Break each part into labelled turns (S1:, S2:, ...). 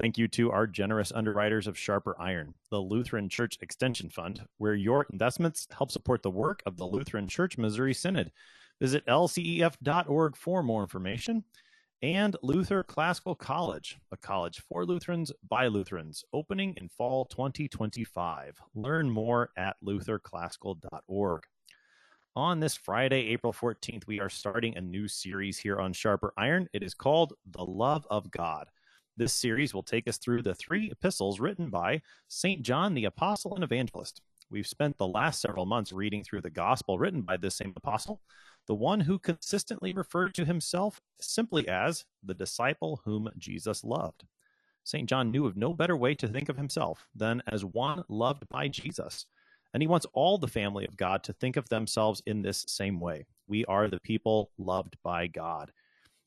S1: Thank you to our generous underwriters of Sharper Iron, the Lutheran Church Extension Fund, where your investments help support the work of the Lutheran Church Missouri Synod. Visit lcef.org for more information. And Luther Classical College, a college for Lutherans by Lutherans, opening in fall 2025. Learn more at lutherclassical.org. On this Friday, April 14th, we are starting a new series here on Sharper Iron. It is called The Love of God. This series will take us through the three epistles written by St. John the Apostle and Evangelist. We've spent the last several months reading through the gospel written by this same apostle, the one who consistently referred to himself simply as the disciple whom Jesus loved. St. John knew of no better way to think of himself than as one loved by Jesus. And he wants all the family of God to think of themselves in this same way. We are the people loved by God.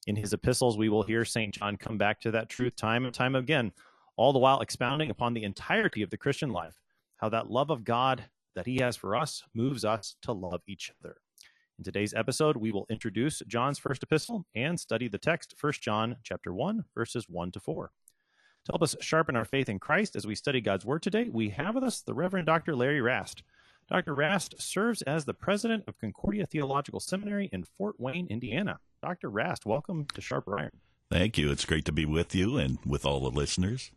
S1: In his epistles, we will hear St. John come back to that truth time and time again, all the while expounding upon the entirety of the Christian life, how that love of God that he has for us moves us to love each other. In today's episode, we will introduce John's first epistle and study the text 1 John chapter 1 verses 1 to 4. To help us sharpen our faith in Christ as we study God's word today, we have with us the Reverend Dr. Larry Rast. Dr. Rast serves as the president of Concordia Theological Seminary in Fort Wayne, Indiana. Dr. Rast, welcome to Sharper Iron.
S2: Thank you. It's great to be with you and with all the listeners.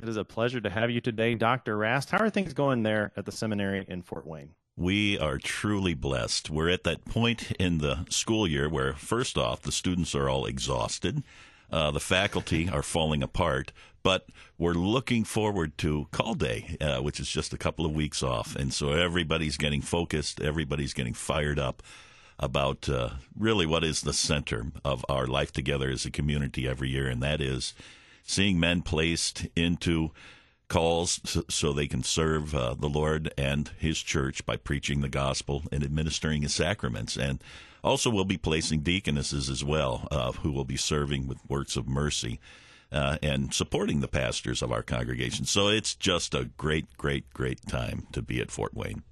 S1: It is a pleasure to have you today, Dr. Rast. How are things going there at the seminary in Fort Wayne?
S2: We are truly blessed. We're at that point in the school year where, first off, the students are all exhausted, uh, the faculty are falling apart, but we're looking forward to call day, uh, which is just a couple of weeks off. And so everybody's getting focused, everybody's getting fired up about uh, really what is the center of our life together as a community every year, and that is seeing men placed into calls so, they can serve uh, the Lord and His church by preaching the gospel and administering His sacraments. And also, we'll be placing deaconesses as well, uh, who will be serving with works of mercy. Uh, and supporting the pastors of our congregation. So it's just a great, great, great time to be at Fort Wayne.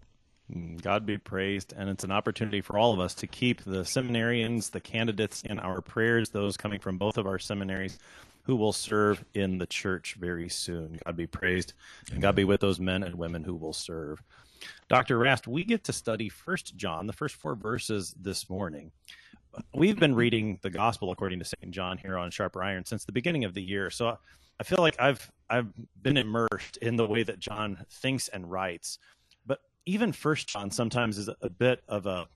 S1: God be praised. And it's an opportunity for all of us to keep the seminarians, the candidates in our prayers, those coming from both of our seminaries who will serve in the church very soon. God be praised. And God be with those men and women who will serve. Dr. Rast, we get to study First John, the first four verses this morning. We've been reading the gospel according to St. John here on Sharper Iron since the beginning of the year. So I feel like I've I've been immersed in the way that John thinks and writes even First John sometimes is a bit of a.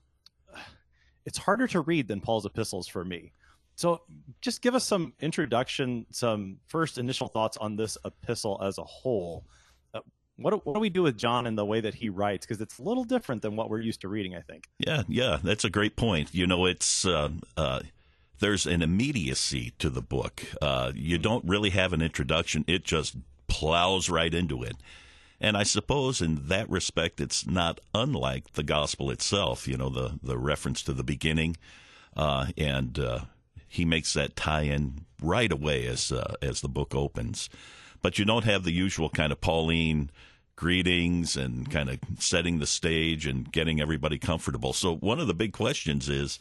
S1: It's harder to read than Paul's epistles for me. So, just give us some introduction, some first initial thoughts on this epistle as a whole. Uh, what, what do we do with John in the way that he writes? Because it's a little different than what we're used to reading, I think.
S2: Yeah, yeah, that's a great point. You know, it's. Uh, uh, there's an immediacy to the book. Uh, you don't really have an introduction, it just plows right into it. And I suppose in that respect, it's not unlike the gospel itself, you know, the, the reference to the beginning. Uh, and uh, he makes that tie in right away as, uh, as the book opens. But you don't have the usual kind of Pauline greetings and kind of setting the stage and getting everybody comfortable. So one of the big questions is,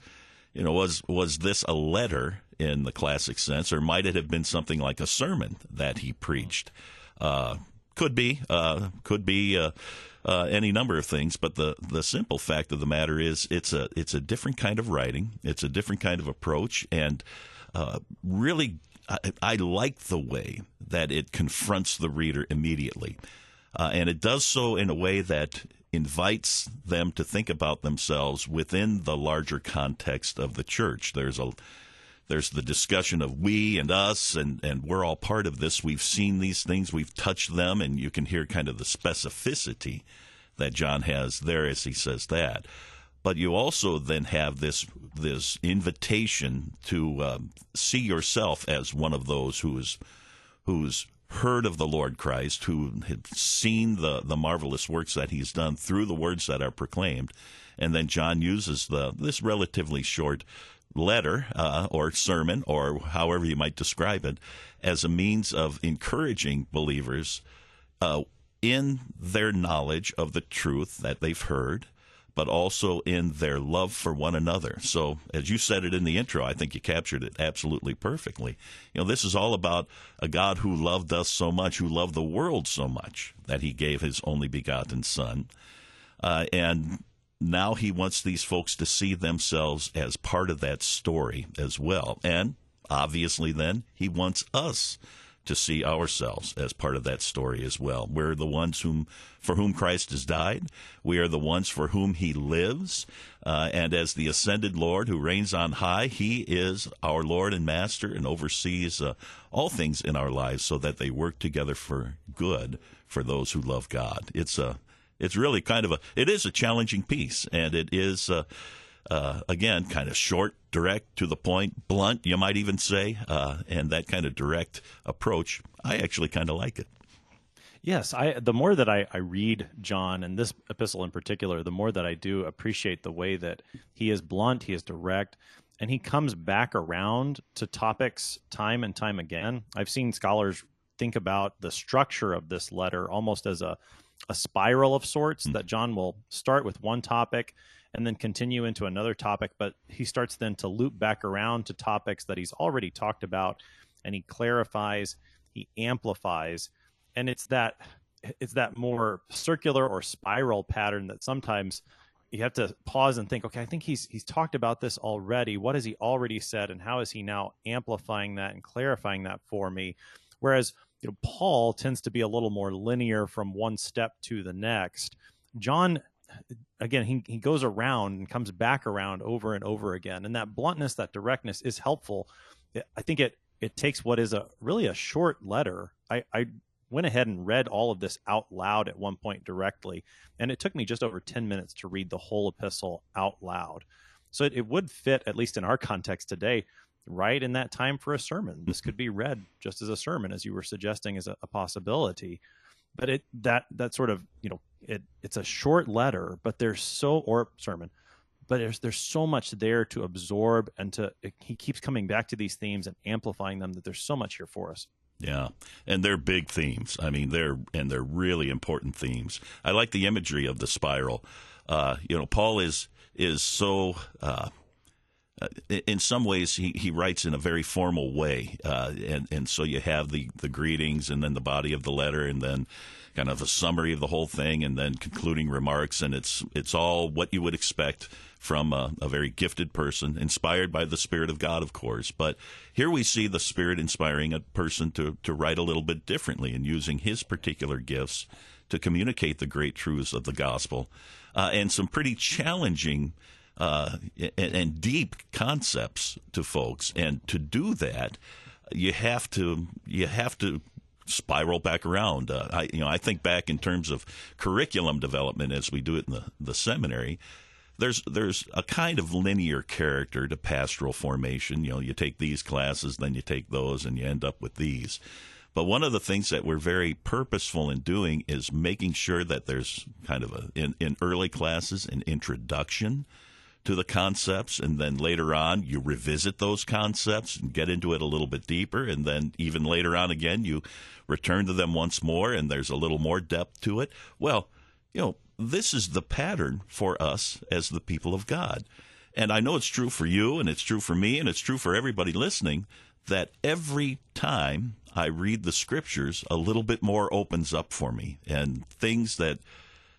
S2: you know, was was this a letter in the classic sense, or might it have been something like a sermon that he preached? Could be, uh, could be uh, uh, any number of things. But the the simple fact of the matter is, it's a it's a different kind of writing. It's a different kind of approach, and uh, really, I, I, like the way that it confronts the reader immediately, uh, and it does so in a way that invites them to think about themselves within the larger context of the church. There's a there's the discussion of we and us, and, and we're all part of this. We've seen these things, we've touched them, and you can hear kind of the specificity that John has there as he says that. But you also then have this this invitation to um, see yourself as one of those who is who's heard of the Lord Christ, who had seen the, the marvelous works that he's done through the words that are proclaimed. And then John uses the this relatively short letter uh, or sermon or however you might describe it as a means of encouraging believers uh, in their knowledge of the truth that they've heard but also in their love for one another. So, as you said it in the intro, I think you captured it absolutely perfectly. You know, this is all about a God who loved us so much, who loved the world so much, that he gave his only begotten Son. Uh, and now he wants these folks to see themselves as part of that story as well. And obviously, then, he wants us to see ourselves as part of that story as well. We're the ones whom for whom Christ has died. We are the ones for whom He lives, uh, and as the ascended Lord who reigns on high, He is our Lord and Master and oversees uh, all things in our lives, so that they work together for good for those who love God. It's a it's really kind of a it is a challenging piece, and it is. Uh, uh, again, kind of short, direct, to the point, blunt, you might even say, uh, and that kind of direct approach, I actually kind of like it.
S1: Yes, I the more that I, I read John and this epistle in particular, the more that I do appreciate the way that he is blunt, he is direct, and he comes back around to topics time and time again. I've seen scholars think about the structure of this letter almost as a a spiral of sorts mm-hmm. that John will start with one topic and then continue into another topic. But he starts then to loop back around to topics that he's already talked about, and he clarifies, he amplifies, and it's that it's that more circular or spiral pattern that sometimes you have to pause and think okay i think he's he's talked about this already what has he already said and how is he now amplifying that and clarifying that for me whereas you know paul tends to be a little more linear from one step to the next. John again he, he goes around and comes back around over and over again and that bluntness that directness is helpful. I think it it takes what is a really a short letter. I i went ahead and read all of this out loud at one point directly and it took me just over 10 minutes to read the whole epistle out loud. So it, it would fit at least in our context today right in that time for a sermon this could be read just as a sermon as you were suggesting as a, a possibility but it that that sort of you know it it's a short letter but there's so or sermon but there's there's so much there to absorb and to it, he keeps coming back to these themes and amplifying them that there's so much here for us
S2: yeah, and they're big themes. I mean, they're and they're really important themes. I like the imagery of the spiral. Uh, you know, Paul is is so uh, uh, in some ways he, he writes in a very formal way uh, and and so you have the the greetings and then the body of the letter and then kind of a summary of the whole thing and then concluding remarks. And it's it's all what you would expect from a, a very gifted person inspired by the spirit of God of course. But here we see the spirit inspiring a person to to write a little bit differently and using his particular gifts to communicate the great truths of the gospel. Uh, and some pretty challenging uh, and, and deep concepts to folks. And to do that, you have to you have to spiral back around. Uh, I you know I think back in terms of curriculum development as we do it in the, the seminary. There's there's a kind of linear character to pastoral formation. You know, you take these classes, then you take those, and you end up with these. But one of the things that we're very purposeful in doing is making sure that there's kind of a in, in early classes an introduction to the concepts and then later on you revisit those concepts and get into it a little bit deeper and then even later on again you return to them once more and there's a little more depth to it. Well you know this is the pattern for us as the people of God. And I know it's true for you and it's true for me and it's true for everybody listening that every time I read the scriptures a little bit more opens up for me and things that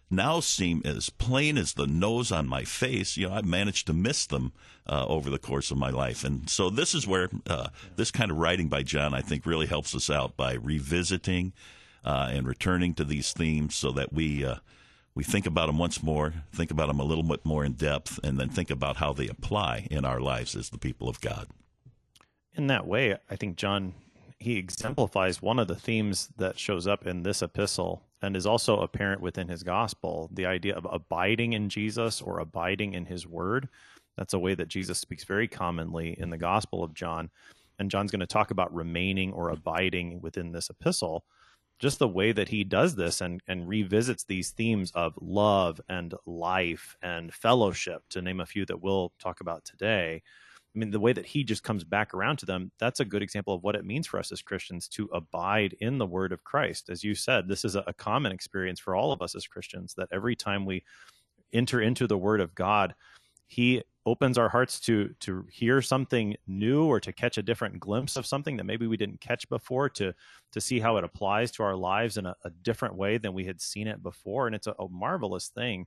S2: now seem as plain as the nose on my face. You know, I've managed to miss them uh, over the course of my life. And so this is where uh, this kind of writing by John, I think, really helps us out by revisiting uh, and returning to these themes so that we. Uh, we think about them once more, think about them a little bit more in depth, and then think about how they apply in our lives as the people of God.
S1: In that way, I think John he exemplifies one of the themes that shows up in this epistle and is also apparent within his gospel the idea of abiding in Jesus or abiding in his word. That's a way that Jesus speaks very commonly in the Gospel of John. and John's going to talk about remaining or abiding within this epistle, just the way that he does this and, and revisits these themes of love and life and fellowship, to name a few that we'll talk about today. I mean, the way that he just comes back around to them, that's a good example of what it means for us as Christians to abide in the word of Christ. As you said, this is a, common experience for all of us as Christians that every time we enter into the word of God, he opens our hearts to to hear something new or to catch a different glimpse of something that maybe we didn't catch before to to see how it applies to our lives in a, a different way than we had seen it before and it's a, a, marvelous thing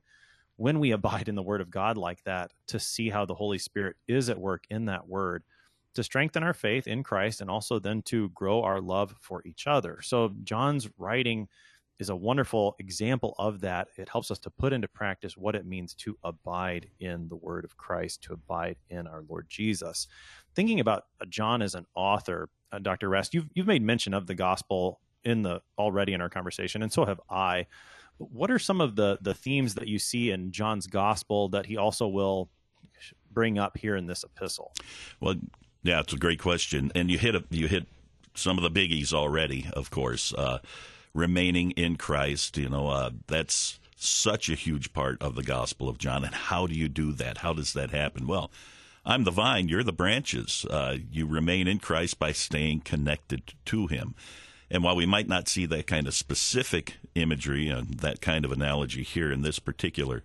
S1: when we abide in the word of god like that to see how the holy spirit is at work in that word to strengthen our faith in christ and also then to grow our love for each other so john's writing is a wonderful example of that. It helps us to put into practice what it means to abide in the word of Christ, to abide in our Lord Jesus. Thinking about uh, John as an author, uh, Dr. Rast, you've, you've made mention of the gospel in the already in our conversation, and so have I. What are some of the the themes that you see in John's gospel that he also will bring up here in this epistle?
S2: Well, yeah, it's a great question, and you hit a, you hit some of the biggies already. Of course, uh, remaining in Christ. You know, uh, that's such a huge part of the Gospel of John. And how do you do that? How does that happen? Well, I'm the vine, you're the branches. Uh, you remain in Christ by staying connected to Him. And while we might not see that kind of specific imagery and that kind of analogy here in this particular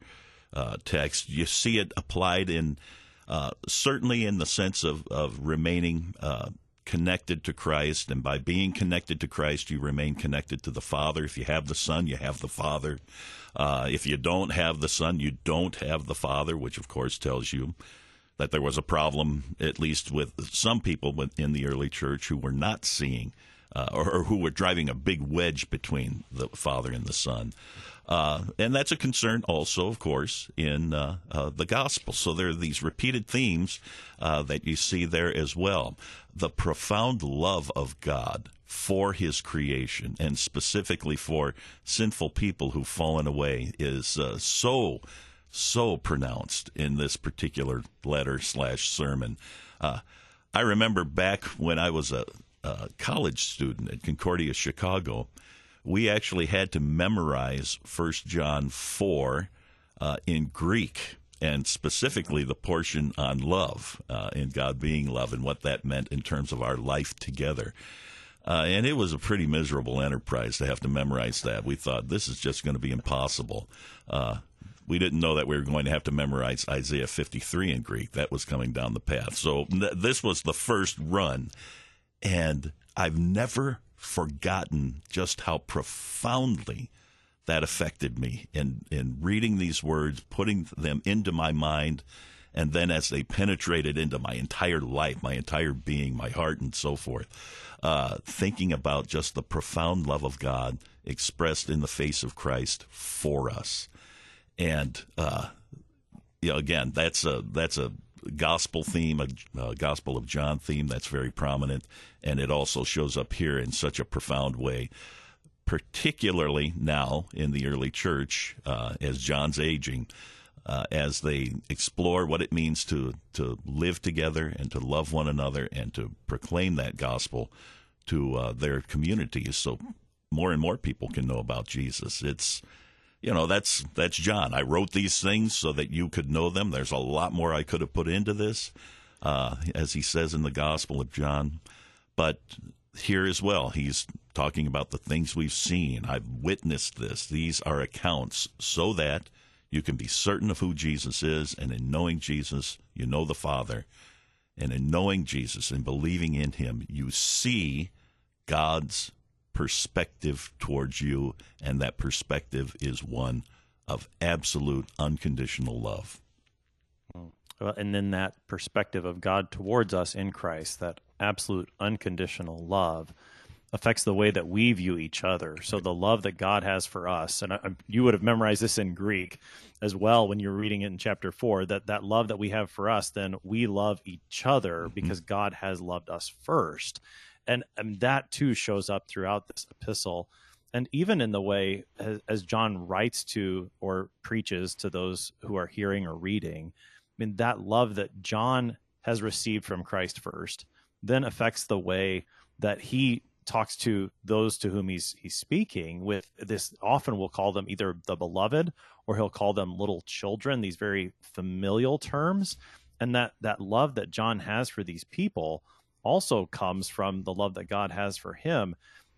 S2: uh, text, you see it applied in uh, certainly in the sense of, of remaining uh, connected to Christ, and by being connected to Christ, you remain connected to the Father. If you have the Son, you have the Father. Uh, if you don't have the Son, you don't have the Father, which of course tells you that there was a problem, at least with some people in the early church who were not seeing uh, or, or, who were driving a big wedge between the Father and the Son. Uh, and that's a concern also, of course, in uh, uh, the gospel. So there are these repeated themes uh, that you see there as well. The profound love of God for his creation, and specifically for sinful people who've fallen away, is uh, so, so pronounced in this particular letter slash sermon. I remember back when I was a, a college student at Concordia, Chicago we actually had to memorize First John 4 uh, in Greek, and specifically the portion on love uh, and God being love and what that meant in terms of our life together. Uh, and it was a pretty miserable enterprise to have to memorize that. We thought this is just going to be impossible. Uh, we didn't know that we were going to have to memorize Isaiah 53 in Greek. That was coming down the path. So th- this was the first run. And I've never forgotten just how profoundly that affected me in, in reading these words, putting them into my mind, and then as they penetrated into my entire life, my entire being, my heart, and so forth, uh, thinking about just the profound love of God expressed in the face of Christ for us. And, uh, you know, again, that's a, that's a gospel theme, a, a, Gospel of John theme that's very prominent, and it also shows up here in such a profound way, particularly now in the early church uh, as John's aging. Uh, as they explore what it means to, to live together and to love one another and to proclaim that gospel to uh, their communities so more and more people can know about Jesus. It's you know that's that's John. I wrote these things so that you could know them. There's a lot more I could have put into this, uh, as he says in the Gospel of John. But here as well, he's talking about the things we've seen. I've witnessed this. These are accounts so that you can be certain of who Jesus is, and in knowing Jesus, you know the Father. And in knowing Jesus and believing in him, you see God's perspective towards you, and that perspective is one of absolute unconditional love.
S1: Well, and then that perspective of God towards us in Christ, that absolute unconditional love, affects the way that we view each other. So the love that God has for us, and I, you would have memorized this in Greek as well when you're reading it in chapter four. That that love that we have for us, then we love each other mm-hmm. because God has loved us first and, and that too shows up throughout this epistle. And even in the way as, as, john writes to or preaches to those who are hearing or reading i mean that love that john has received from christ first then affects the way that he talks to those to whom he's he's speaking with this often we'll call them either the beloved or he'll call them little children these very familial terms. And that that love that John has for these people also comes from the love that God has for him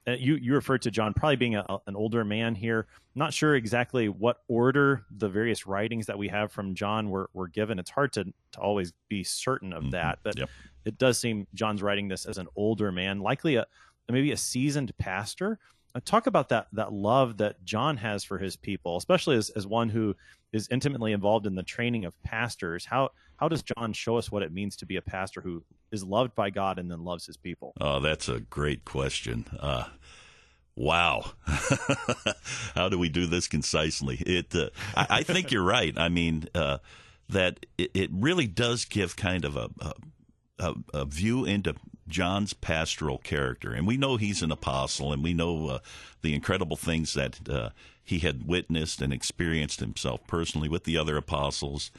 S1: uh, you you referred to John probably being a, an older man here. Not sure exactly what order the various writings that we have from John were, were given. It's hard to to always be certain of mm-hmm. that, but yep. it does seem John's writing this as an older man, likely a maybe a seasoned pastor. Uh, talk about that that love that John has for his people, especially as, as one who is intimately involved in the training of pastors. How how does John show us what it means to be a pastor who is loved by God and then loves his people?
S2: Oh, that's a great question. Uh, wow, how do we do this concisely? It, uh, I, I, think you're right. I mean, uh, that it, it, really does give kind of a, a, a view into John's pastoral character, and we know he's an apostle, and we know uh, the incredible things that uh, he had witnessed and experienced himself personally with the other apostles.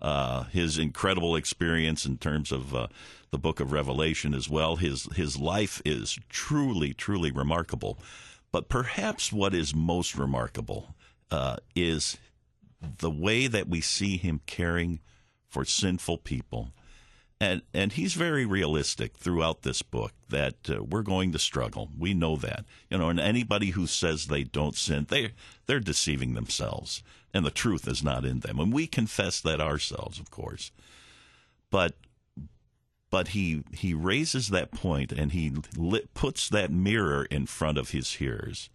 S2: Uh, his incredible experience in terms of uh, the Book of Revelation as well. His his life is truly, truly remarkable. But perhaps what is most remarkable uh, is the way that we see him caring for sinful people and and he's very realistic throughout this book that uh, we're going to struggle. We know that, you know, and anybody who says they don't sin, they they're deceiving themselves, and the truth is not in them. And we confess that ourselves, of course. But but he he raises that point and he puts that mirror in front of his hearers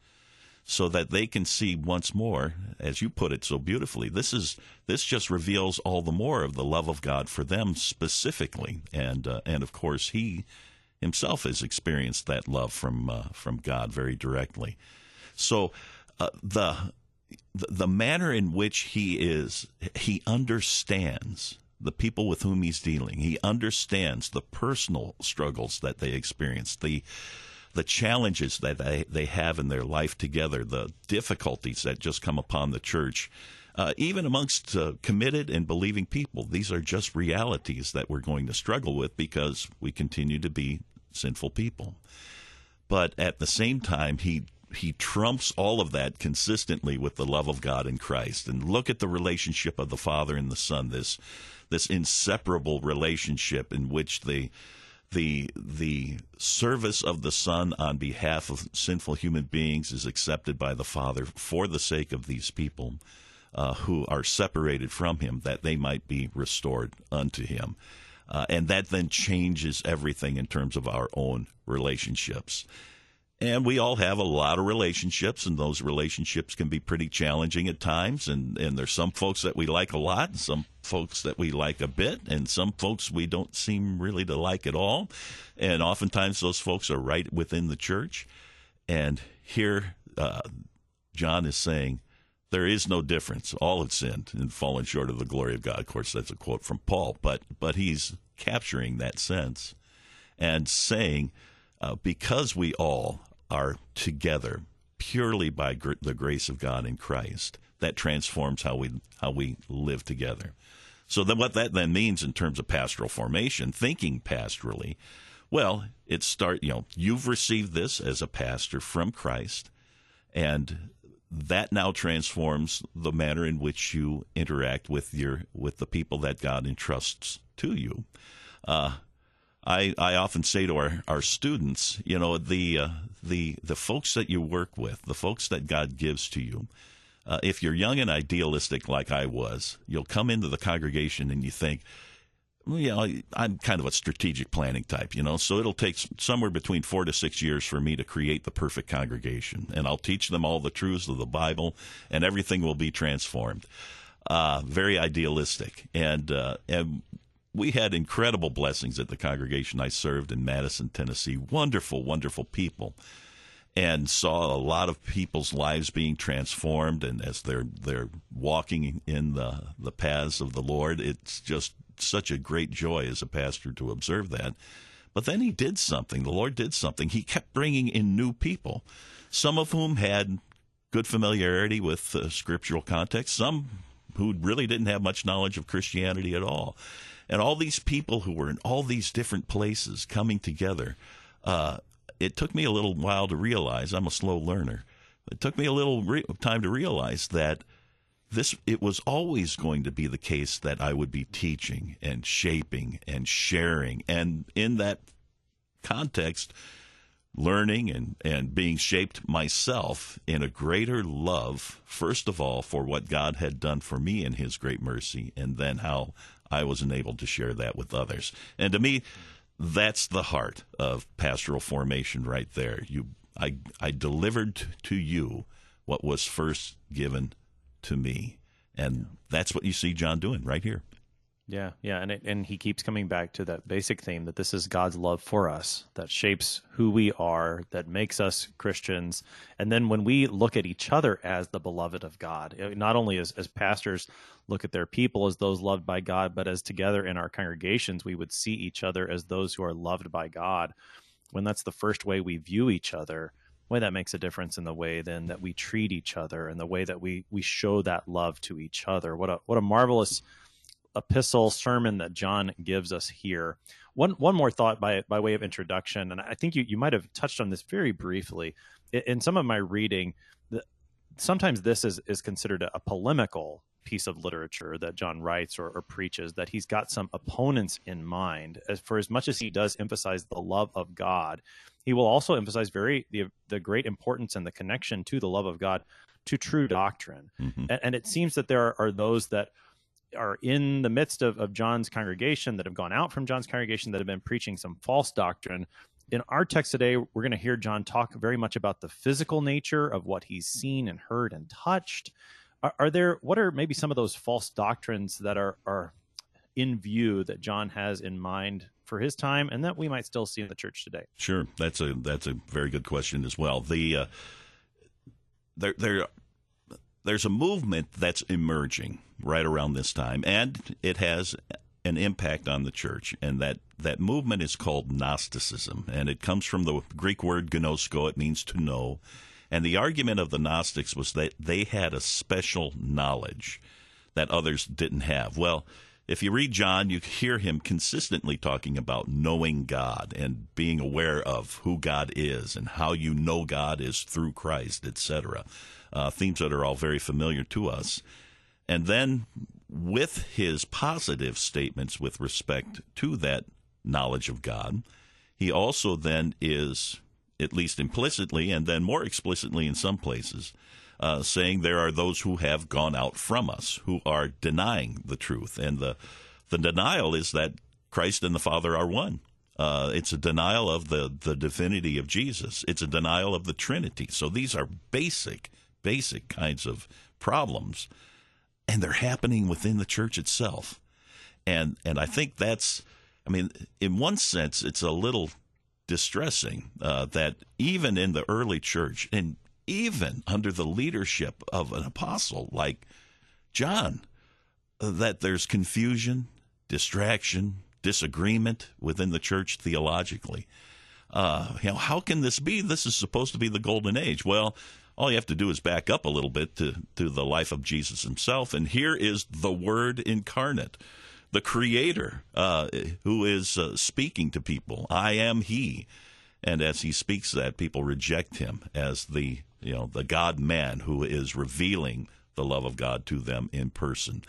S2: so that they can see once more, as you put it so beautifully. This is this just reveals all the more of the love of God for them specifically, and uh, and of course he himself has experienced that love from uh, from God very directly. So uh, the the manner in which he is, he understands the people with whom he's dealing. He understands the personal struggles that they experience, the the challenges that they, they have in their life together, the difficulties that just come upon the church. Uh, even amongst uh, committed and believing people, these are just realities that we're going to struggle with because we continue to be sinful people. But at the same time, he he trumps all of that consistently with the love of God in Christ. And look at the relationship of the Father and the Son, this this inseparable relationship in which they the the service of the Son on behalf of sinful human beings is accepted by the Father for the sake of these people uh, who are separated from Him, that they might be restored unto Him. Uh, and that then changes everything in terms of our own relationships. And we all have a lot of relationships, and those relationships can be pretty challenging at times. And, and there's some folks that we like a lot, and some folks that we like a bit, and some folks we don't seem really to like at all. And oftentimes those folks are right within the church. And here, uh, John is saying, there is no difference. All have sinned and fallen short of the glory of God. Of course, that's a quote from Paul, but but he's capturing that sense and saying, uh, because we all are together purely by gr- the grace of God in Christ. That transforms how we how we live together. So then, what that then means in terms of pastoral formation, thinking pastorally, well, it start you know you've received this as a pastor from Christ, and that now transforms the manner in which you interact with your with the people that God entrusts to you. Uh, I, I often say to our, our students, you know, the, uh, the, the folks that you work with, the folks that God gives to you, uh, if you're young and idealistic like I was, you'll come into the congregation and you think, well, you know, I'm kind of a strategic planning type, you know, so it'll take somewhere between four to six years for me to create the perfect congregation. And I'll teach them all the truths of the Bible, and everything will be transformed. Uh, very idealistic. And, uh, and we had incredible blessings at the congregation I served in Madison, Tennessee. Wonderful, wonderful people, and saw a lot of people's lives being transformed. And as they're they're walking in the the paths of the Lord, it's just such a great joy as a pastor to observe that. But then he did something. The Lord did something. He kept bringing in new people, some of whom had good familiarity with uh, scriptural context, some who really didn't have much knowledge of Christianity at all. And all these people who were in all these different places coming together. Uh, it took me a little while to realize I'm a slow learner. It took me a little re- time to realize that this it was always going to be the case that I would be teaching and shaping and sharing, and in that context, learning and, and being shaped myself in a greater love, first of all, for what God had done for me in His great mercy, and then how I was enabled to share that with others. And to me, that's the heart of pastoral formation right there. You, I, I delivered to you what was first given to me. And that's what you see John doing right here.
S1: Yeah, yeah, and it, and he keeps coming back to that basic theme that this is God's love for us that shapes who we are, that makes us Christians, and then when we look at each other as the beloved of God, not only as as pastors look at their people as those loved by God, but as together in our congregations we would see each other as those who are loved by God. When that's the first way we view each other, way that makes a difference in the way then that we treat each other and the way that we we show that love to each other. What a what a marvelous epistle sermon that John gives us here. One one more thought by by way of introduction, and I think you you might have touched on this very briefly in, some of my reading. The, sometimes this is is considered a, a, polemical piece of literature that John writes or, or, preaches. That he's got some opponents in mind. As for as much as he does emphasize the love of God, he will also emphasize very the the great importance and the connection to the love of God to true doctrine. Mm-hmm. And, and, it seems that there are, are those that are in the midst of, of John's congregation that have gone out from John's congregation that have been preaching some false doctrine. In our text today, we're going to hear John talk very much about the physical nature of what he's seen and heard and touched. Are, are there what are maybe some of those false doctrines that are are in view that John has in mind for his time and that we might still see in the church today?
S2: Sure, that's a that's a very good question as well. The uh, there there there's a movement that's emerging right around this time, and it has an impact on the church, and that that movement is called Gnosticism, and it comes from the Greek word gnosko. It means to know, and the argument of the Gnostics was that they had a special knowledge that others didn't have. Well, if you read John, you hear him consistently talking about knowing God and being aware of who God is and how you know God is through Christ, etc uh, themes that are all very familiar to us. And then with his positive statements with respect to that knowledge of God, he also then is, at least implicitly and then more explicitly in some places, uh, saying there are those who have gone out from us, who are denying the truth. And the, the denial is that Christ and the Father are one. Uh, it's a denial of the, the divinity of Jesus. It's a denial of the Trinity. So these are basic basic kinds of problems, and they're happening within the church itself. And and I think that's, I mean, in one sense, it's a little distressing uh, that even in the early church, and even under the leadership of an apostle like John, that there's confusion, distraction, disagreement within the church theologically. Uh, you know, how can this be? This is supposed to be the golden age. Well, all you have to do is back up a little bit to, to the life of Jesus himself. And here is the Word incarnate, the Creator, uh, who is uh, speaking to people. I am He. And as he speaks that, people reject him as the you know the God man who is revealing the love of God to them in person.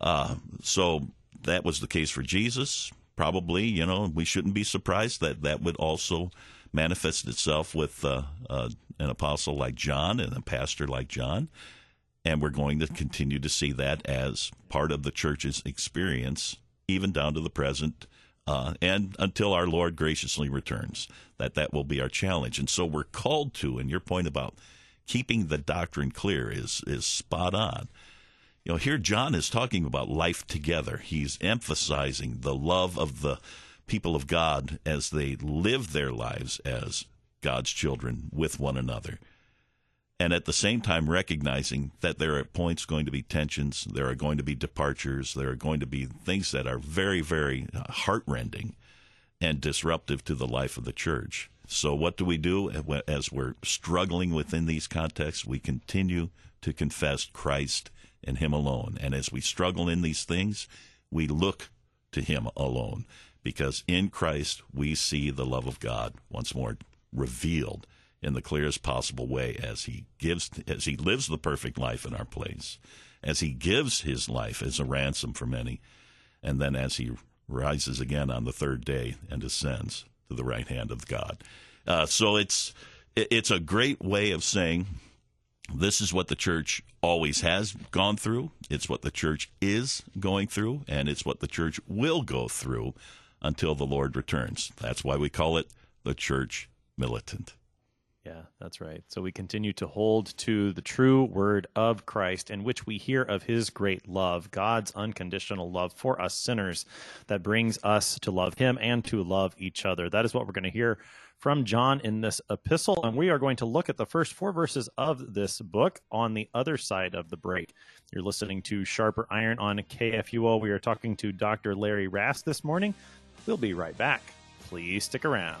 S2: Uh, so that was the case for Jesus. Probably, you know, we shouldn't be surprised that that would also manifest itself with uh, uh, an apostle like John and a pastor like John. And we're going to continue to see that as part of the church's experience, even down to the present, uh, and until our Lord graciously returns. That that will be our challenge. And so we're called to. And your point about keeping the doctrine clear is is spot on. You know, here John is talking about life together. He's emphasizing the love of the people of God as they live their lives as God's children with one another. And at the same time, recognizing that there are points going to be tensions, there are going to be departures, there are going to be things that are very, very uh, heartrending and disruptive to the life of the church. So, what do we do as we're struggling within these contexts? We continue to confess Christ and Him alone. And as we struggle in these things, we look to Him alone. Because in Christ we see the love of God once more revealed in the clearest possible way as He gives, as He lives the perfect life in our place, as He gives His life as a ransom for many, and then as He rises again on the third day and ascends to the right hand of God. Uh, so it's it's a great way of saying this is what the church always has gone through. It's what the church is going through, and it's what the church will go through until the Lord returns. That's why we call it the church militant.
S1: Yeah, that's right. So we continue to hold to the true word of Christ, in which we hear of his great love, God's unconditional love for us sinners that brings us to love him and to love each other. That is what we're going to hear from John in this epistle. And we are going to look at the first four verses of this book on the other side of the break. You're listening to Sharper Iron on KFUO. We are talking to Dr. Larry Rast this morning. We'll be right back. Please stick around.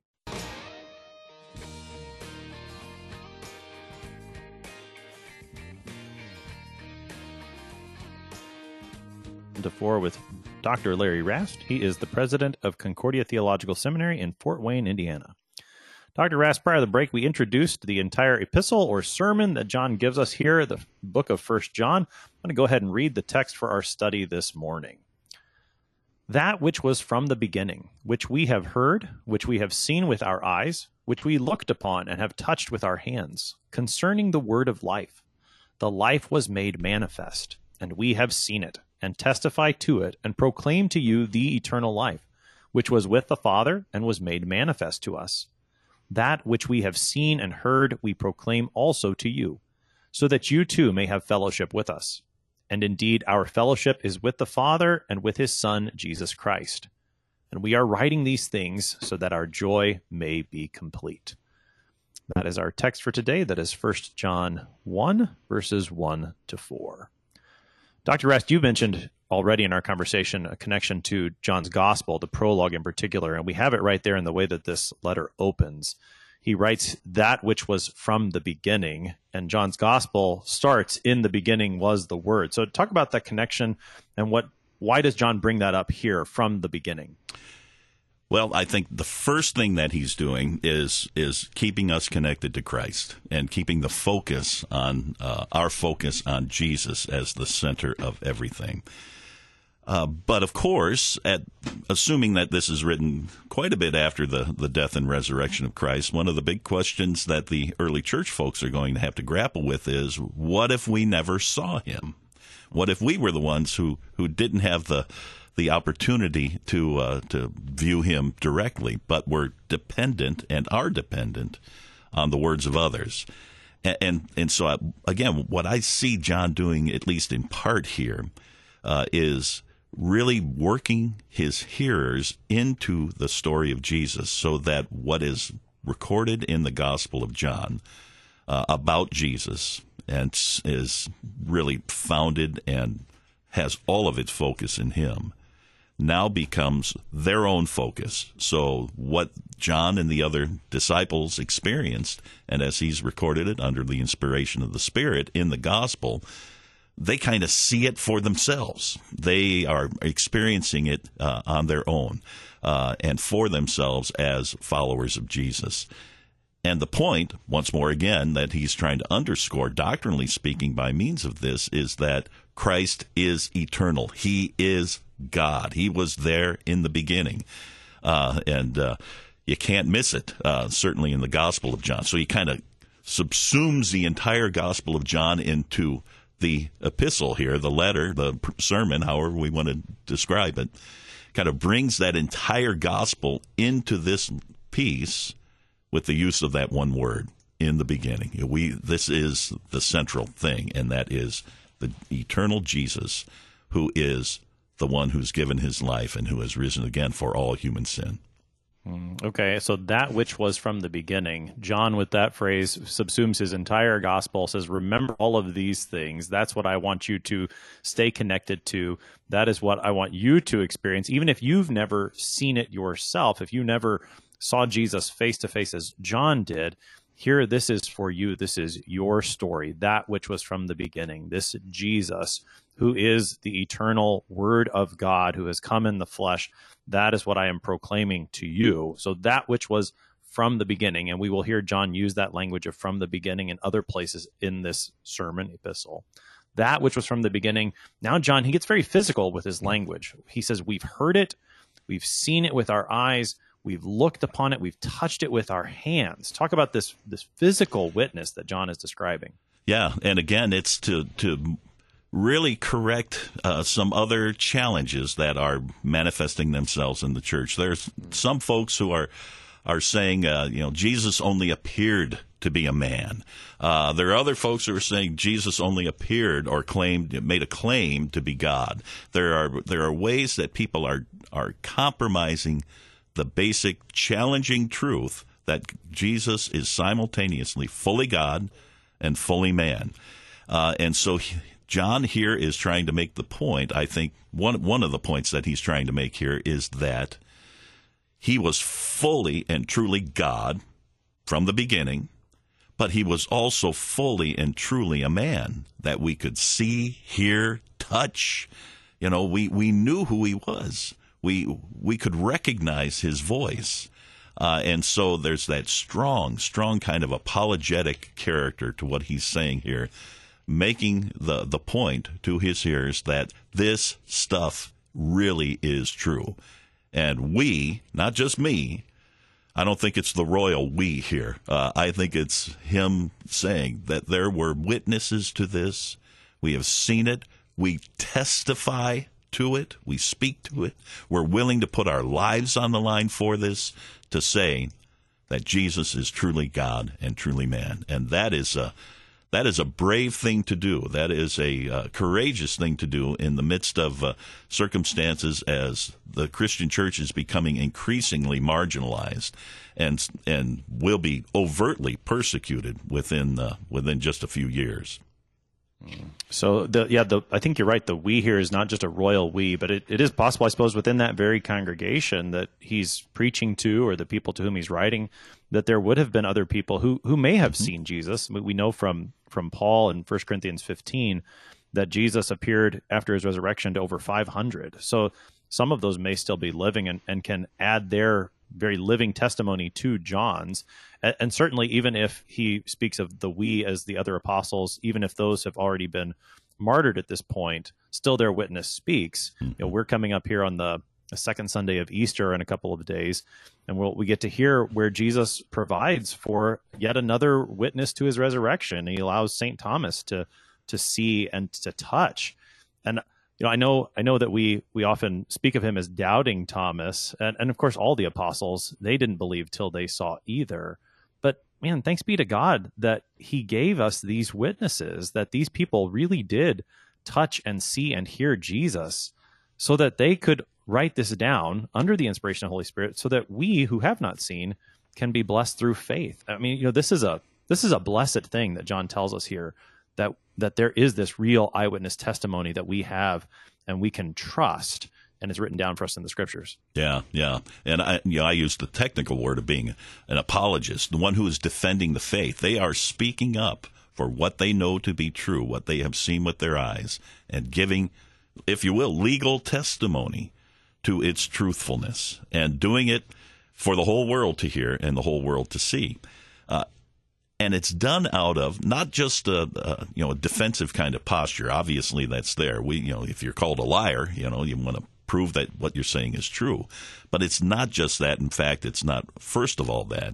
S1: To four with Dr. Larry Rast. He is the president of Concordia Theological Seminary in Fort Wayne, Indiana. Dr. Rast, prior to the break, we introduced the entire epistle or sermon that John gives us here, the book of First John. I'm going to go ahead and read the text for our study this morning. That which was from the beginning, which we have heard, which we have seen with our eyes, which we looked upon and have touched with our hands, concerning the word of life. The life was made manifest, and we have seen it and testify to it and proclaim to you the eternal life, which was with the Father and was made manifest to us. That which we have seen and heard we proclaim also to you, so that you too may have fellowship with us. And indeed, our fellowship is with the Father and with his Son, Jesus Christ. And we are writing these things so that our joy may be complete. That is our text for today. That is 1 John 1, verses 1 to 4. Dr. Rast, you mentioned already in our conversation a connection to John's gospel, the prologue in particular, and we have it right there in the way that this letter opens. He writes that which was from the beginning, and John's gospel starts in the beginning was the word. So talk about that connection and what why does John bring that up here from the beginning?
S2: Well, I think the first thing that he's doing is is keeping us connected to Christ and keeping the focus on uh, our focus on Jesus as the center of everything. Uh, but of course, at, assuming that this is written quite a bit after the, the death and resurrection of Christ, one of the big questions that the early church folks are going to have to grapple with is what if we never saw him? What if we were the ones who, who didn't have the the opportunity to uh, to view him directly, but we're dependent and are dependent on the words of others. And and, and so I, again, what I see John doing, at least in part here, uh, is really working his hearers into the story of Jesus, so that what is recorded in the Gospel of John uh, about Jesus and is really founded and has all of its focus in him now becomes their own focus. So, what John and the other disciples experienced, and as he's recorded it under the inspiration of the Spirit in the gospel, they kind of see it for themselves. They are experiencing it uh, on their own uh, and for themselves as followers of Jesus. And the point, once more again, that he's trying to underscore, doctrinally speaking, by means of this, is that Christ is eternal. He is God. He was there in the beginning. Uh, and uh, you can't miss it, uh, certainly in the Gospel of John. So he kind of subsumes the entire Gospel of John into the epistle here, the letter, the sermon, however we want to describe it, kind of brings that entire gospel into this piece with the use of that one word in the beginning. We this is the central thing, and that is the eternal Jesus, who is the one who's given his life and who has risen again for all human sin.
S1: Mm, okay, so that which was from the beginning, John, with that phrase, subsumes his entire gospel, says, Remember all of these things. That's what I want you to stay connected to. That is what I want you to experience, even if you've never seen it yourself, if you never saw Jesus face to face as John did. Here, this is for you. This is your story, that which was from the beginning. This Jesus, who is the eternal Word of God, who has come in the flesh that is what I am proclaiming to you. So that which was from the beginning, and we will hear John use that language of from the beginning in other places in this sermon epistle. That which was from the beginning. Now, John, he gets very physical with his language. He says, We've heard it, we've seen it with our eyes, we've looked upon it, we've touched it with our hands. Talk about this this physical witness that John is describing.
S2: Yeah, and again, it's to to really correct uh, some other challenges that are manifesting themselves in the church. There's some folks who are are saying, uh, you know, Jesus only appeared to be a man. Uh, there are other folks who are saying Jesus only appeared or claimed made a claim to be God. There are there are ways that people are are compromising the basic challenging truth that Jesus is simultaneously fully God and fully man. Uh, and so John here is trying to make the point. I think one one of the points that he's trying to make here is that he was fully and truly God from the beginning, but he was also fully and truly a man that we could see, hear, touch. You know, we, we knew who he was. We we could recognize his voice. Uh, and so there's that strong, strong kind of apologetic character to what he's saying here making the, the point to his hearers that this stuff really is true. And we, not just me, I don't think it's the royal we here. Uh, I think it's him saying that there were witnesses to this. We have seen it. We testify to it. We speak to it. We're willing to put our lives on the line for this to say that Jesus is truly God and truly man. And that is a that is a brave thing to do. That is a uh, courageous thing to do in the midst of uh, circumstances as the Christian church is becoming increasingly marginalized and and will be overtly persecuted within uh, within just a few years.
S1: So the yeah the I think you're right. The we here is not just a royal we, but it, it is possible, I suppose, within that very congregation that he's preaching to, or the people to whom he's writing, that there would have been other people who who may have mm-hmm. seen Jesus. We know from from Paul in 1 Corinthians 15 that Jesus appeared after his resurrection to over 500. So some of those may still be living and, and can add their very living testimony to John's. And, and, certainly, even if he speaks of the we as the other apostles, even if those have already been martyred at this point, still their witness speaks. Mm-hmm. You know, we're coming up here on the second Sunday of Easter in a couple of days, and we'll, we get to hear where Jesus provides for yet another witness to his resurrection. He allows Saint Thomas to to see and to touch, and you know I know I know that we we often speak of him as doubting Thomas, and, and of course all the apostles they didn't believe till they saw either. But man, thanks be to God that He gave us these witnesses that these people really did touch and see and hear Jesus, so that they could write this down under the inspiration of the Holy Spirit so that we who have not seen can be blessed through faith. I mean, you know, this is a this is a blessed thing that John tells us here that that there is this real eyewitness testimony that we have and we can trust and it's written down for us in the scriptures.
S2: Yeah, yeah. And I you know, I use the technical word of being an apologist, the one who is defending the faith. They are speaking up for what they know to be true, what they have seen with their eyes, and giving, if you will, legal testimony to its truthfulness and doing it for the whole world to hear and the whole world to see. And it's done out of not just a, a, you know a defensive kind of posture. Obviously, that's there. We you know if you're called a liar, you know you want to prove that what you're saying is true. But it's not just that. In fact, it's not first of all that.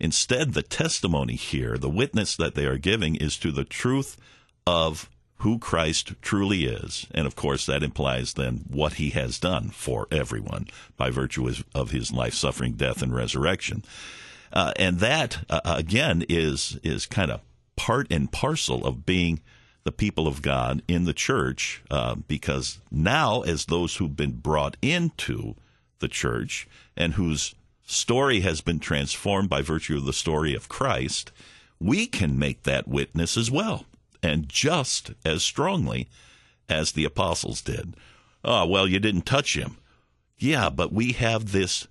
S2: Instead, the testimony here, the witness that they are giving, is to the truth of who Christ truly is. And of course, that implies then what he has done for everyone by virtue of his life, suffering, death, and resurrection. Uh, and that, uh, again, is, is kind of part and parcel of being the people of God in the church, uh, because now, as those who've been brought into the church and whose story has been transformed by virtue of the story of Christ, we can make that witness as well and just as strongly as the apostles did. Oh, well, you didn't touch him. Yeah, but we have this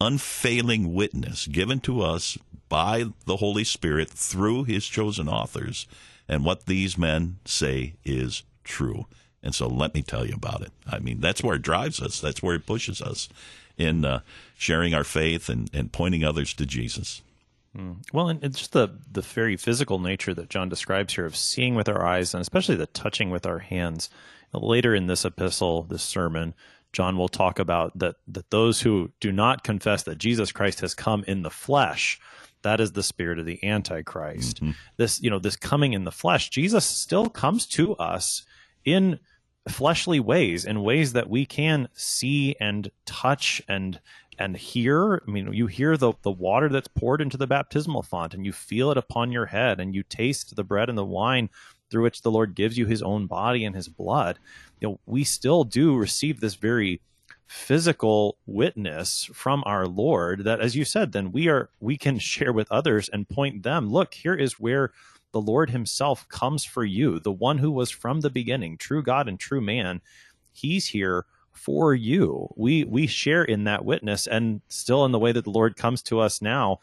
S2: unfailing witness given to us by the Holy Spirit through his chosen authors. And what these men say is true. And so let me tell you about it. I mean, that's where it drives us, that's where it pushes us in uh, sharing our faith and, and pointing others to Jesus.
S1: Mm. Well, and it's just the the very physical nature that John describes here of seeing with our eyes and especially the touching with our hands. Later in this epistle, this sermon, John will talk about that that those who do not confess that Jesus Christ has come in the flesh, that is the spirit of the antichrist. Mm-hmm. This, you know, this coming in the flesh, Jesus still comes to us in fleshly ways, in ways that we can see and touch and and hear i mean you hear the, the water that's poured into the baptismal font and you feel it upon your head and you taste the bread and the wine through which the lord gives you his own body and his blood you know we still do receive this very physical witness from our lord that as you said then we are we can share with others and point them look here is where the lord himself comes for you the one who was from the beginning true god and true man he's here for you. We we share in that witness, and still in the way that the Lord comes to us now,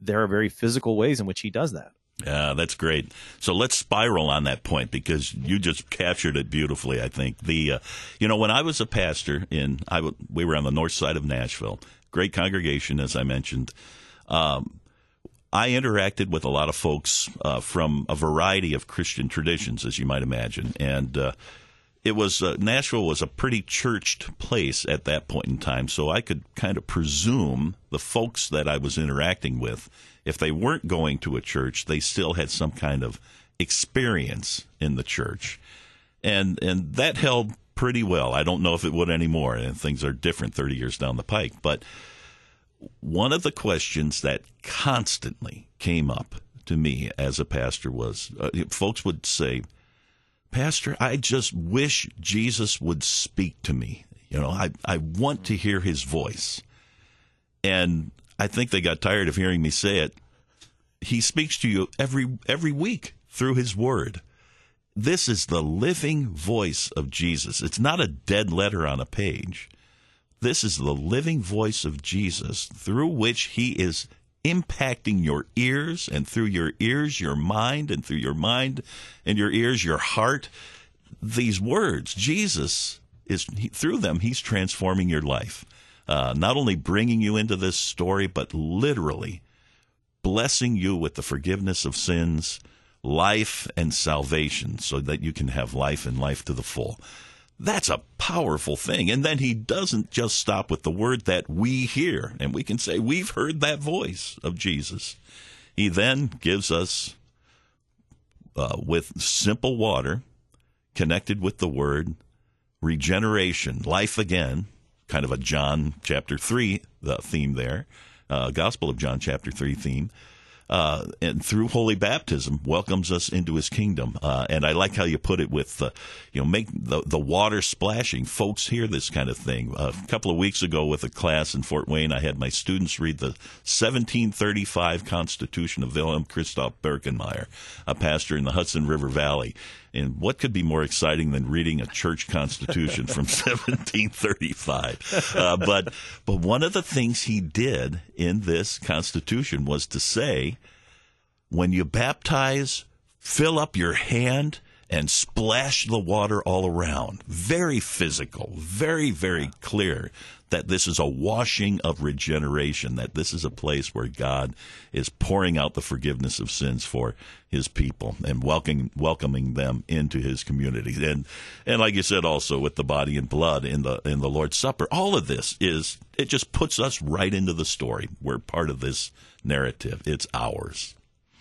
S1: there are very physical ways in which He does that.
S2: Yeah, that's great. So let's spiral on that point because you just captured it beautifully. I think the, uh, you know, when I was a pastor in, I w- we were on the north side of Nashville, great congregation as I mentioned. Um, I interacted with a lot of folks uh, from a variety of Christian traditions, as you might imagine, and uh, it was uh, Nashville was a pretty churched place at that point in time, so I could kind of presume the folks that I was interacting with, if they weren't going to a church, they still had some kind of experience in the church, and and that held pretty well. I don't know if it would anymore, and things are different thirty years down the pike. But one of the questions that constantly came up to me as a pastor was, uh, folks would say Pastor, I just wish Jesus would speak to me. You know, I, I want to hear his voice. And I think they got tired of hearing me say it. He speaks to you every every week through his word. This is the living voice of Jesus. It's not a dead letter on a page. This is the living voice of Jesus through which he is impacting your ears, and through your ears, your mind, and through your mind and your ears, your heart. These words, Jesus is through them, He's transforming your life. Uh, not only bringing you into this story, but literally blessing you with the forgiveness of sins, life, and salvation so that you can have life and life to the full. That's a powerful thing. And then he doesn't just stop with the word that we hear, and we can say, We've heard that voice of Jesus. He then gives us, uh, with simple water, connected with the word, regeneration, life again, kind of a John chapter 3 the theme there, uh, Gospel of John chapter 3 theme uh, and through holy baptism welcomes us into his kingdom. Uh, and I like how you put it with, uh, you know, make the, the water splashing. Folks hear this kind of thing. a couple of weeks ago with a class in Fort Wayne, I had my students read the 1735 Constitution of Wilhelm Christoph Berkenmeyer, a pastor in the Hudson River Valley. And what could be more exciting than reading a church constitution from 1735? Uh, but but one of the things he did in this constitution was to say, when you baptize fill up your hand and splash the water all around. Very physical, very, very clear that this is a washing of regeneration, that this is a place where God is pouring out the forgiveness of sins for his people and welcoming welcoming them into his community. And and like you said also with the body and blood in the in the Lord's Supper, all of this is it just puts us right into the story. We're part of this narrative. It's ours.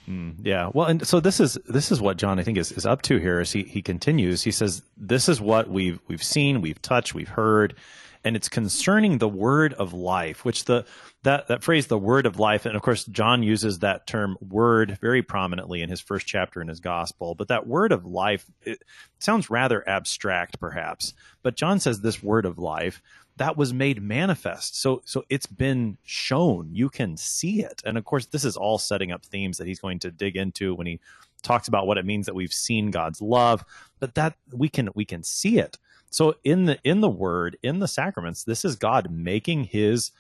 S1: Mm, yeah. Well, and so this is this is what John I think is, is up to here. Is he he continues? He says this is what we've we've seen, we've touched, we've heard, and it's concerning the word of life, which the that that phrase, the word of life, and of course John uses that term word very prominently in his first chapter in his gospel. But that word of life sounds rather abstract, perhaps. But John says this word of life that was made manifest. So so it's been shown. You can see it. And of course, this is all setting up themes that he's going to dig into when he talks about what it means that we've seen God's love, but that we can we can see it. So in the in the word, in the sacraments, this is God making his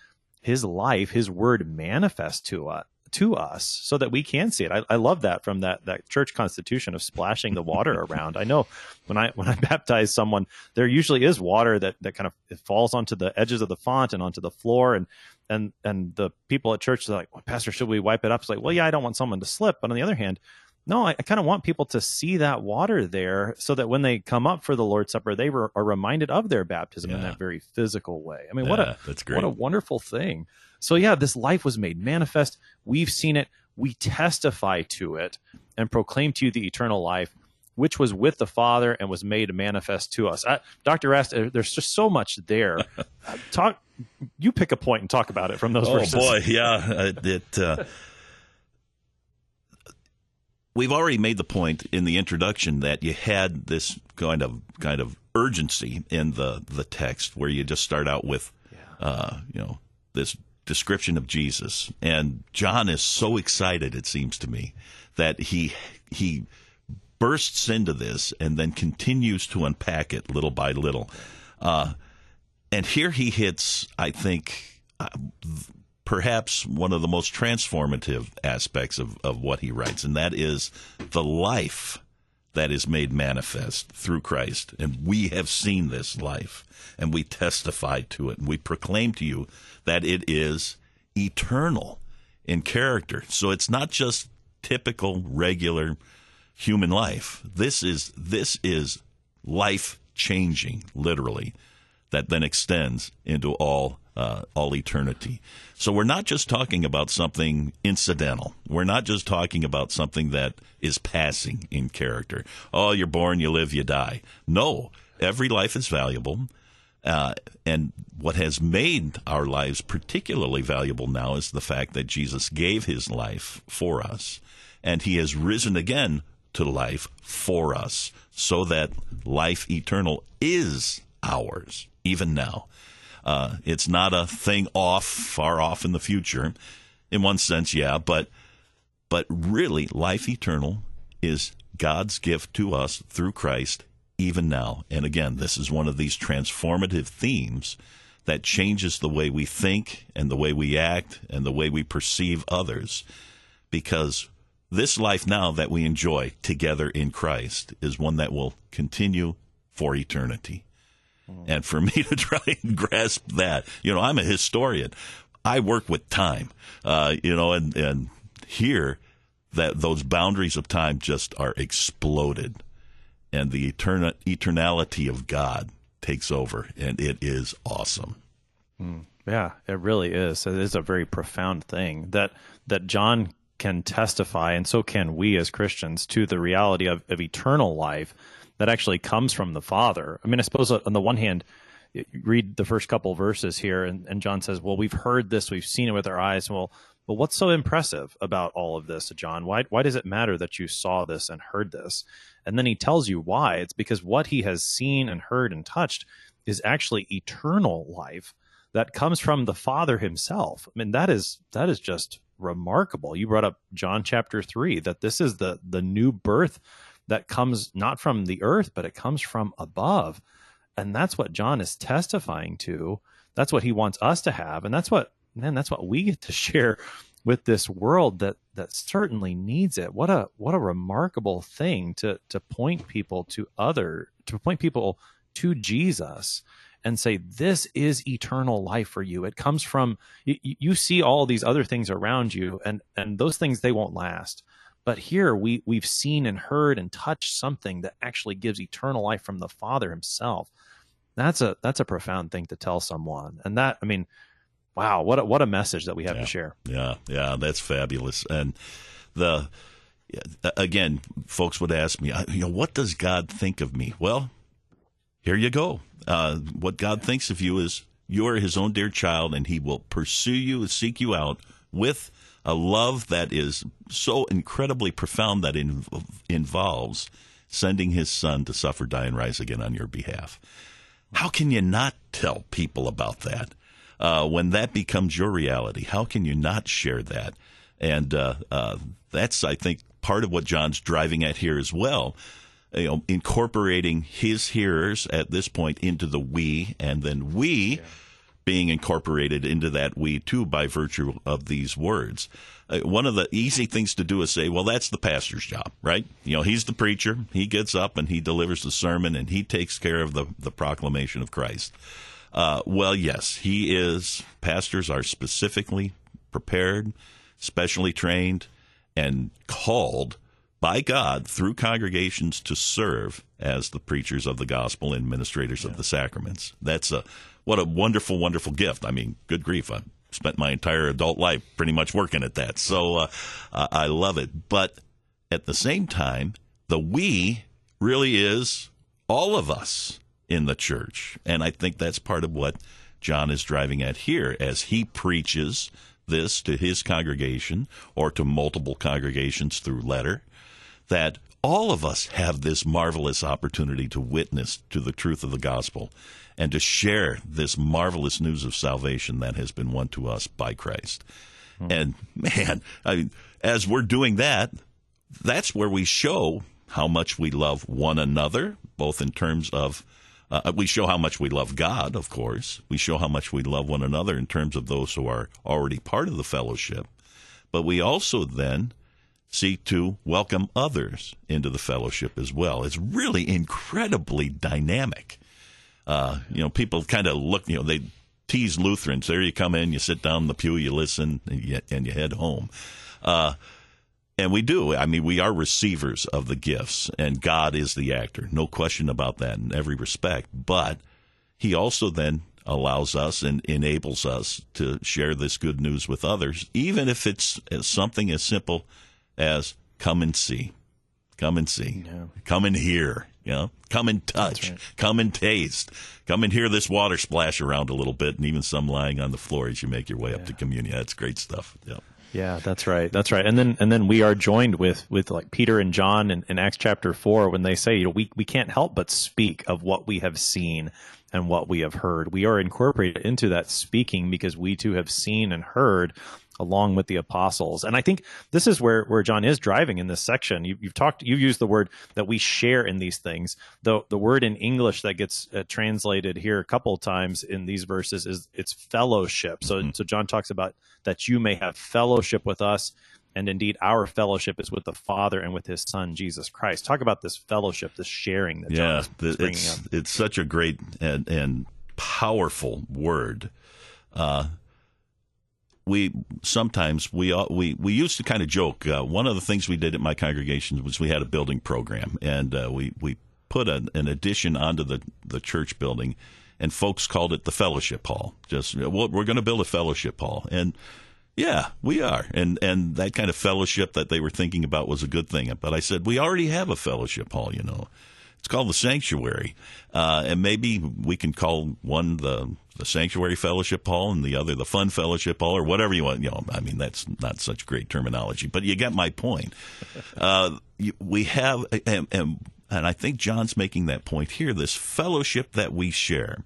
S1: his life, his word manifest to us to us so that we can see it. I, I, love that from that that church constitution of splashing the water around. I know when I when I baptize someone, there usually is water that that kind of it falls onto the edges of the font and onto the floor, and and and the people at church are like, well, Pastor, should we wipe it up? It's like, well, yeah, I don't want someone to slip, but on the other hand. No, I, I kind of want people to see that water there so that when they come up for the Lord's Supper, they are reminded of their baptism yeah. in that very physical way. I mean, yeah, what a that's great. what a wonderful thing. So, yeah, this life was made manifest. We've seen it. We testify to it and proclaim to you the eternal life, which was with the Father and was made manifest to us. I, Dr. Rast, there's just so much there. talk. You pick a point and talk about it from those
S2: oh,
S1: verses.
S2: boy, yeah. It. Uh, we've already made the point in the introduction that you had this kind of kind of urgency in the the text where you just start out with, yeah. uh, you know, this description of Jesus. And John is so excited, it seems to me, that he he bursts into this and then continues to unpack it little by little. Uh, and here he hits, I think, uh, perhaps one of the most transformative aspects of, of what he writes, and that is the life that is made manifest through Christ. And we have seen this life, and we testify to it, and we proclaim to you that it is eternal in character. So it's not just typical, regular human life. This is this is life changing, literally, that then extends into all uh, all eternity. So we're not just talking about something incidental. We're not just talking about something that is passing in character. Oh, you're born, you live, you die. No, every life is valuable. Uh, and what has made our lives particularly valuable now is the fact that Jesus gave his life for us, and he has risen again to life for us, so that life eternal is ours, even now. Uh, it's not a thing off, far off in the future. In one sense, yeah, but but really, life eternal is God's gift to us through Christ even now. And again, this is one of these transformative themes that changes the way we think and the way we act and the way we perceive others. Because this life now that we enjoy together in Christ is one that will continue for eternity. And for me to try and grasp that, you know, I'm a historian. I work with time, uh, you know, and, and here that those boundaries of time just are exploded and the etern- eternality of God takes over, and it is awesome.
S1: Mm, yeah, it really is. It is a very profound thing that that John can testify, and so can we as Christians, to the reality of, of eternal life that actually comes from the Father. I mean, I suppose uh, on the one hand, read the first couple verses here, and, and John says, "Well, we've heard this, we've seen it with our eyes." Well, but what's so impressive about all of this, John? Why why does it matter that you saw this and heard this? And then he tells you why. It's because what he has seen and heard and touched is actually eternal life that comes from the Father himself. I mean, that is that is just remarkable. You brought up John chapter 3 that this is the the new birth that comes not from the earth, but it comes from above. And that's what John is testifying to. That's what he wants us to have. And that's what, man, that's what we get to share with this world that that certainly needs it. What a what a remarkable thing to to point people to other to point people to Jesus and say this is eternal life for you. It comes from you, you see all these other things around you and and those things they won't last. But here we we've seen and heard and touched something that actually gives eternal life from the Father himself. That's a that's a profound thing to tell someone. And that I mean wow, what a, what a message that we have
S2: yeah.
S1: to share.
S2: Yeah, yeah, that's fabulous. And the again, folks would ask me, you know, what does God think of me? Well, here you go. Uh, what God thinks of you is you are His own dear child, and He will pursue you and seek you out with a love that is so incredibly profound that in, involves sending His Son to suffer, die, and rise again on your behalf. How can you not tell people about that? uh, when that becomes your reality, how can you not share that? And uh, uh, that's, I think, part of what John's driving at here as well. You know, incorporating his hearers at this point into the we, and then we. Yeah being incorporated into that we too by virtue of these words. Uh, one of the easy things to do is say, well, that's the pastor's job, right? You know, he's the preacher. He gets up and he delivers the sermon and he takes care of the, the proclamation of Christ. Uh, well, yes, he is. Pastors are specifically prepared, specially trained, and called by God through congregations to serve as the preachers of the gospel and administrators yeah. of the sacraments. That's a what a wonderful, wonderful gift. I mean, good grief, I spent my entire adult life pretty much working at that, so uh, I love it. But at the same time, the we really is all of us in the church. And I think that's part of what John is driving at here as he preaches this to his congregation or to multiple congregations through letter that all of us have this marvelous opportunity to witness to the truth of the gospel and to share this marvelous news of salvation that has been won to us by Christ. Hmm. And man, I mean, as we're doing that, that's where we show how much we love one another, both in terms of uh, we show how much we love God, of course. We show how much we love one another in terms of those who are already part of the fellowship. But we also then seek to welcome others into the fellowship as well. It's really incredibly dynamic. Uh, you know, people kind of look, you know, they tease Lutherans. There you come in, you sit down in the pew, you listen, and you, and you head home. Uh, and we do. I mean, we are receivers of the gifts, and God is the actor. No question about that in every respect. But He also then allows us and enables us to share this good news with others, even if it's something as simple as come and see. Come and see. Yeah. Come and hear. You know, come and touch. Right. Come and taste. Come and hear this water splash around a little bit, and even some lying on the floor as you make your way yeah. up to communion. That's great stuff. Yeah.
S1: Yeah, that's right. That's right. And then and then we are joined with with like Peter and John in, in Acts chapter four when they say, you know, we we can't help but speak of what we have seen and what we have heard. We are incorporated into that speaking because we too have seen and heard along with the apostles. And I think this is where, where John is driving in this section. You, have talked, you used the word that we share in these things. The, the word in English that gets uh, translated here a couple of times in these verses is it's fellowship. So, mm-hmm. so John talks about that you may have fellowship with us. And indeed, our fellowship is with the Father and with His Son Jesus Christ. Talk about this fellowship, this sharing that John yeah, is bringing
S2: it's, up. It's such a great and, and powerful word. Uh, we sometimes we we we used to kind of joke. Uh, one of the things we did at my congregation was we had a building program, and uh, we we put an, an addition onto the the church building, and folks called it the fellowship hall. Just well, we're going to build a fellowship hall, and yeah, we are, and and that kind of fellowship that they were thinking about was a good thing. But I said we already have a fellowship hall, you know. It's called the Sanctuary, uh, and maybe we can call one the the Sanctuary Fellowship Hall and the other the Fun Fellowship Hall or whatever you want. You know, I mean that's not such great terminology, but you get my point. Uh, we have, and, and, and I think John's making that point here. This fellowship that we share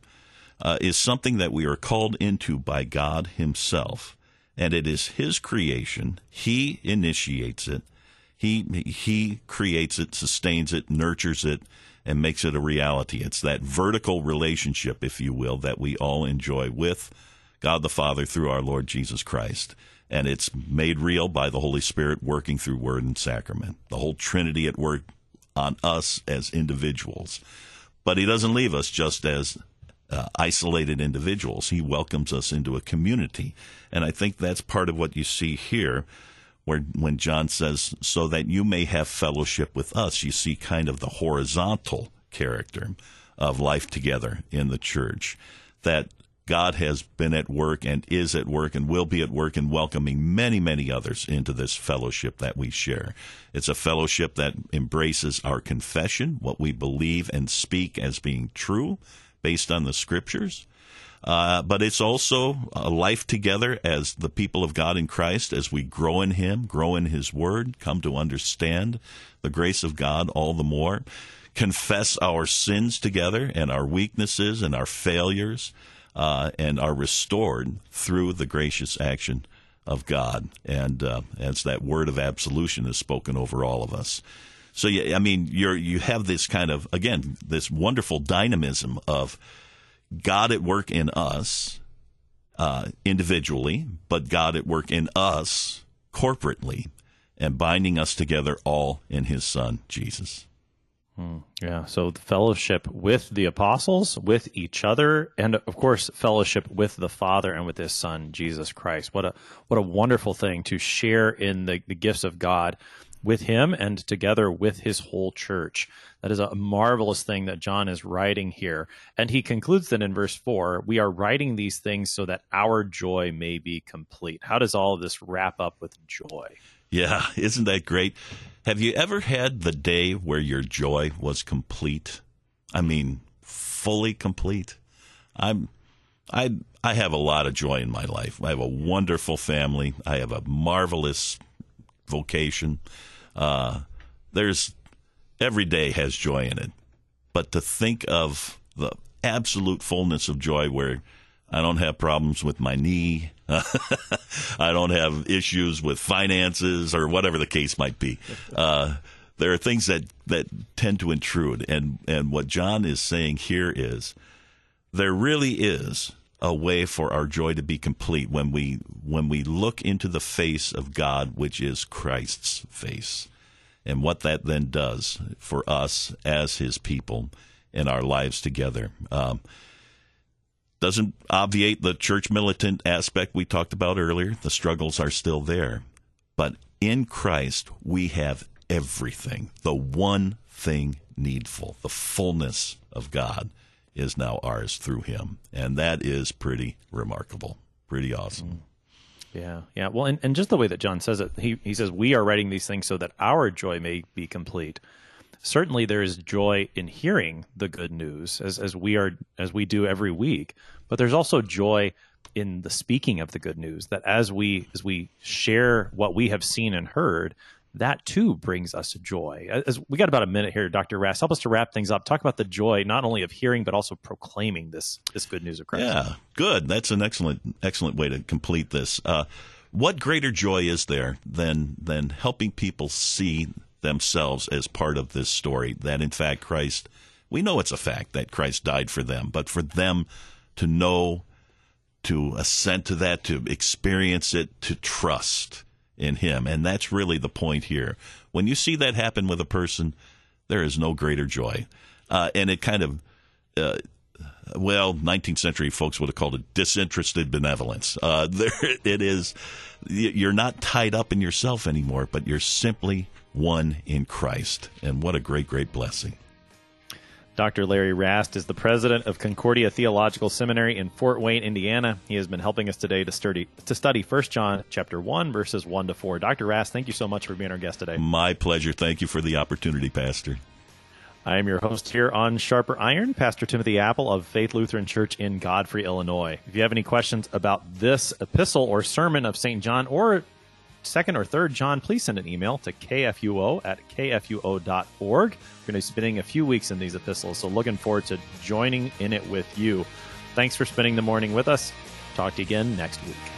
S2: uh, is something that we are called into by God Himself, and it is His creation. He initiates it. He he creates it, sustains it, nurtures it, and makes it a reality. It's that vertical relationship, if you will, that we all enjoy with God the Father through our Lord Jesus Christ. and it's made real by the Holy Spirit working through Word and Sacrament. The whole Trinity at work on us as individuals. But He doesn't leave us just as uh, isolated individuals. He welcomes us into a community. And I think that's part of what you see here, where when John says, so that you may have fellowship with us, you see kind of the horizontal character of life together in the church. That God has been at work and is at work and will be at work in welcoming many, many others into this fellowship that we share. It's a fellowship that embraces our confession, what we believe and speak as being true based on the scriptures. Uh, but it's also a life together as the people of God in Christ, as we grow in Him, grow in His Word, come to understand the grace of God all the more, confess our sins together and our weaknesses and our failures uh, and are restored through the gracious action of God, and uh, as that word of absolution is spoken over all of us. So, yeah, I mean, you're you have this kind of again this wonderful dynamism of God at work in us uh, individually, but God at work in us corporately, and binding us together all in His Son Jesus.
S1: Hmm. Yeah. So the fellowship with the apostles, with each other, and of course fellowship with the Father and with His Son Jesus Christ. What a what a wonderful thing to share in the, the gifts of God with Him and together with His whole church. That is a marvelous thing that John is writing here, and he concludes that in verse four, we are writing these things so that our joy may be complete. How does all of this wrap up with joy?
S2: Yeah, isn't that great? Have you ever had the day where your joy was complete? I mean, fully complete. I'm I I have a lot of joy in my life. I have a wonderful family. I have a marvelous vocation. Uh, there's every day has joy in it, but to think of the absolute fullness of joy where I don't have problems with my knee. I don't have issues with finances or whatever the case might be. Uh, there are things that, that tend to intrude. And, and what John is saying here is there really is a way for our joy to be complete when we, when we look into the face of God, which is Christ's face, and what that then does for us as his people in our lives together. Um, doesn't obviate the church militant aspect we talked about earlier. The struggles are still there. But in Christ, we have everything. The one thing needful, the fullness of God, is now ours through Him. And that is pretty remarkable, pretty awesome. Mm.
S1: Yeah, yeah. Well, and, and just the way that John says it, he, he says, We are writing these things so that our joy may be complete certainly there is joy in hearing the good news as, as we are as we do every week but there's also joy in the speaking of the good news that as we as we share what we have seen and heard that too brings us joy. As we got about a minute here dr Rast, help us to wrap things up. Talk about the joy not only of hearing but also proclaiming this this good news of christ.
S2: Yeah good. That's an excellent excellent way to complete this. Uh, what greater joy is there than than helping people see themselves as part of this story. That in fact, Christ, we know it's a fact that Christ died for them, but for them to know, to assent to that, to experience it, to trust in Him. And that's really the point here. When you see that happen with a person, there is no greater joy. Uh, and it kind of, uh, well, 19th century folks would have called it disinterested benevolence. Uh, there it is. You're not tied up in yourself anymore, but you're simply one in Christ. And what a great, great blessing.
S1: Dr. Larry Rast is the president of Concordia Theological Seminary in Fort Wayne, Indiana. He has been helping us today to study to study 1 John chapter 1 verses 1 to 4. Dr. Rast, thank you so much for being our guest today.
S2: My pleasure. Thank you for the opportunity, Pastor.
S1: I am your host here on Sharper Iron, Pastor Timothy Appel of Faith Lutheran Church in Godfrey, Illinois. If you have any questions about this epistle or sermon of St. John or second or third John, please send an email to kfuo at kfuo.org. We're going to be spending a few weeks in these epistles, so looking forward to joining in it with you. Thanks for spending the morning with us. Talk to you again next week.